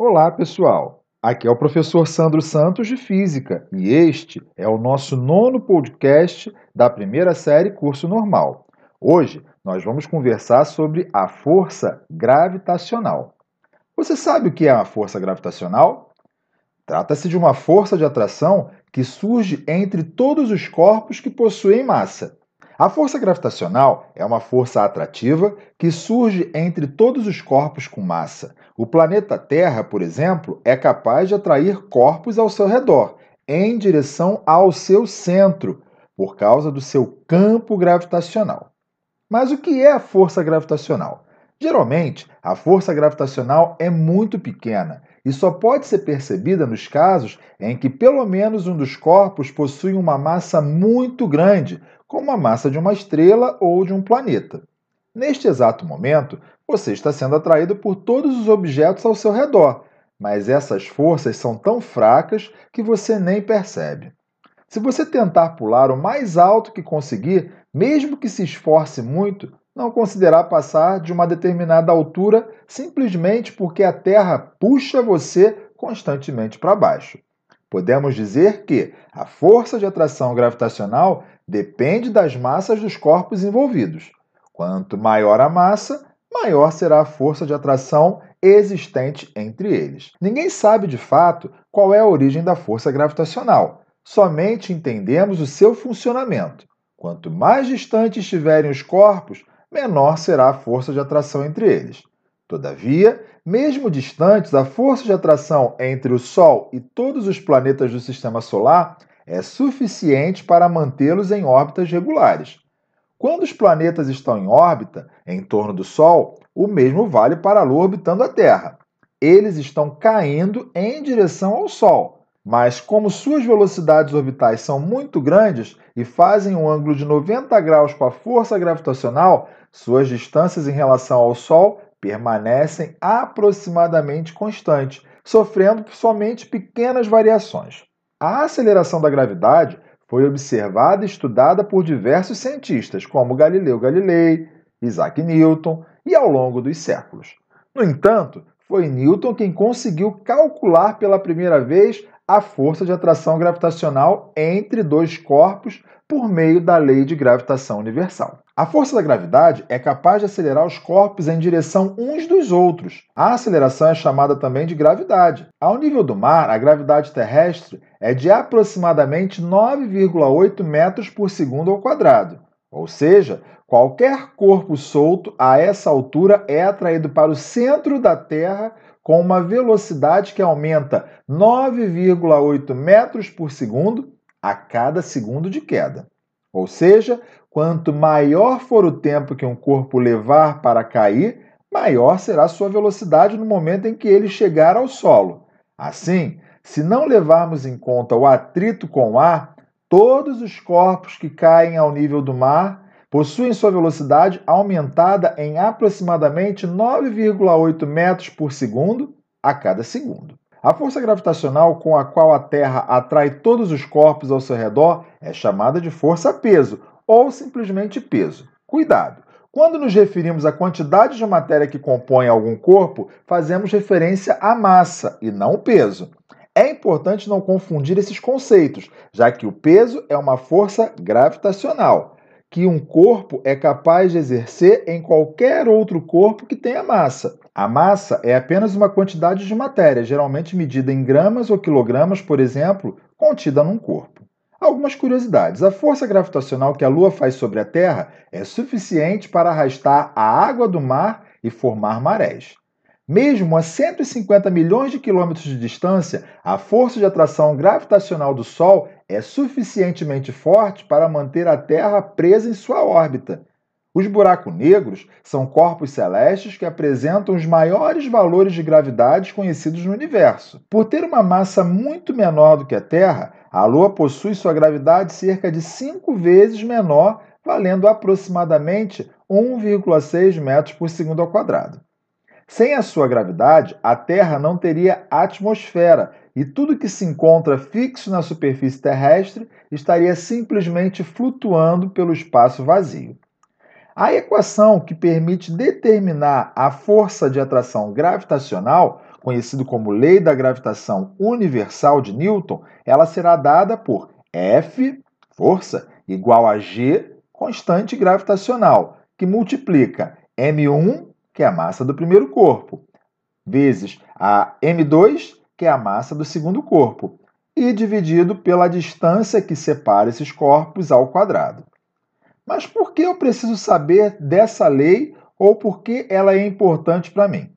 Olá, pessoal! Aqui é o professor Sandro Santos de Física e este é o nosso nono podcast da primeira série Curso Normal. Hoje nós vamos conversar sobre a força gravitacional. Você sabe o que é a força gravitacional? Trata-se de uma força de atração que surge entre todos os corpos que possuem massa. A força gravitacional é uma força atrativa que surge entre todos os corpos com massa. O planeta Terra, por exemplo, é capaz de atrair corpos ao seu redor, em direção ao seu centro, por causa do seu campo gravitacional. Mas o que é a força gravitacional? Geralmente, a força gravitacional é muito pequena e só pode ser percebida nos casos em que pelo menos um dos corpos possui uma massa muito grande, como a massa de uma estrela ou de um planeta. Neste exato momento, você está sendo atraído por todos os objetos ao seu redor, mas essas forças são tão fracas que você nem percebe. Se você tentar pular o mais alto que conseguir, mesmo que se esforce muito, não considerar passar de uma determinada altura simplesmente porque a Terra puxa você constantemente para baixo. Podemos dizer que a força de atração gravitacional depende das massas dos corpos envolvidos. Quanto maior a massa, maior será a força de atração existente entre eles. Ninguém sabe de fato qual é a origem da força gravitacional, somente entendemos o seu funcionamento. Quanto mais distantes estiverem os corpos, menor será a força de atração entre eles. Todavia, mesmo distantes, a força de atração entre o Sol e todos os planetas do sistema solar é suficiente para mantê-los em órbitas regulares. Quando os planetas estão em órbita em torno do Sol, o mesmo vale para a Lua orbitando a Terra. Eles estão caindo em direção ao Sol, mas como suas velocidades orbitais são muito grandes e fazem um ângulo de 90 graus com a força gravitacional, suas distâncias em relação ao Sol permanecem aproximadamente constantes, sofrendo somente pequenas variações. A aceleração da gravidade foi observada e estudada por diversos cientistas, como Galileu Galilei, Isaac Newton, e ao longo dos séculos. No entanto, foi Newton quem conseguiu calcular pela primeira vez a força de atração gravitacional entre dois corpos por meio da lei de gravitação universal. A força da gravidade é capaz de acelerar os corpos em direção uns dos outros. A aceleração é chamada também de gravidade. Ao nível do mar, a gravidade terrestre é de aproximadamente 9,8 metros por segundo ao quadrado. Ou seja, qualquer corpo solto a essa altura é atraído para o centro da Terra com uma velocidade que aumenta 9,8 metros por segundo a cada segundo de queda. Ou seja, quanto maior for o tempo que um corpo levar para cair, maior será sua velocidade no momento em que ele chegar ao solo. Assim, se não levarmos em conta o atrito com o ar, todos os corpos que caem ao nível do mar possuem sua velocidade aumentada em aproximadamente 9,8 metros por segundo a cada segundo. A força gravitacional com a qual a Terra atrai todos os corpos ao seu redor é chamada de força-peso ou simplesmente peso. Cuidado! Quando nos referimos à quantidade de matéria que compõe algum corpo, fazemos referência à massa e não o peso. É importante não confundir esses conceitos, já que o peso é uma força gravitacional que um corpo é capaz de exercer em qualquer outro corpo que tenha massa. A massa é apenas uma quantidade de matéria, geralmente medida em gramas ou quilogramas, por exemplo, contida num corpo. Algumas curiosidades. A força gravitacional que a Lua faz sobre a Terra é suficiente para arrastar a água do mar e formar marés. Mesmo a 150 milhões de quilômetros de distância, a força de atração gravitacional do Sol é suficientemente forte para manter a Terra presa em sua órbita. Os buracos negros são corpos celestes que apresentam os maiores valores de gravidade conhecidos no universo. Por ter uma massa muito menor do que a Terra, a Lua possui sua gravidade cerca de 5 vezes menor, valendo aproximadamente 1,6 metros por segundo ao quadrado. Sem a sua gravidade, a Terra não teria atmosfera e tudo que se encontra fixo na superfície terrestre estaria simplesmente flutuando pelo espaço vazio. A equação que permite determinar a força de atração gravitacional, conhecido como lei da gravitação universal de Newton, ela será dada por F, força, igual a G, constante gravitacional, que multiplica m1, que é a massa do primeiro corpo, vezes a m2, que é a massa do segundo corpo, e dividido pela distância que separa esses corpos ao quadrado. Mas por que eu preciso saber dessa lei ou por que ela é importante para mim?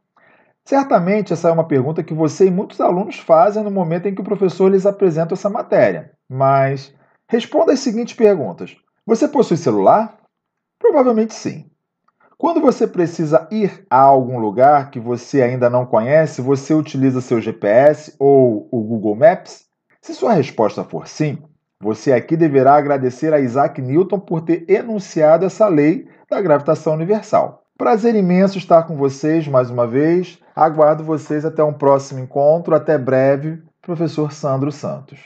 Certamente essa é uma pergunta que você e muitos alunos fazem no momento em que o professor lhes apresenta essa matéria. Mas responda as seguintes perguntas: Você possui celular? Provavelmente sim. Quando você precisa ir a algum lugar que você ainda não conhece, você utiliza seu GPS ou o Google Maps? Se sua resposta for sim, você aqui deverá agradecer a Isaac Newton por ter enunciado essa lei da gravitação universal. Prazer imenso estar com vocês mais uma vez. Aguardo vocês até um próximo encontro. Até breve, professor Sandro Santos.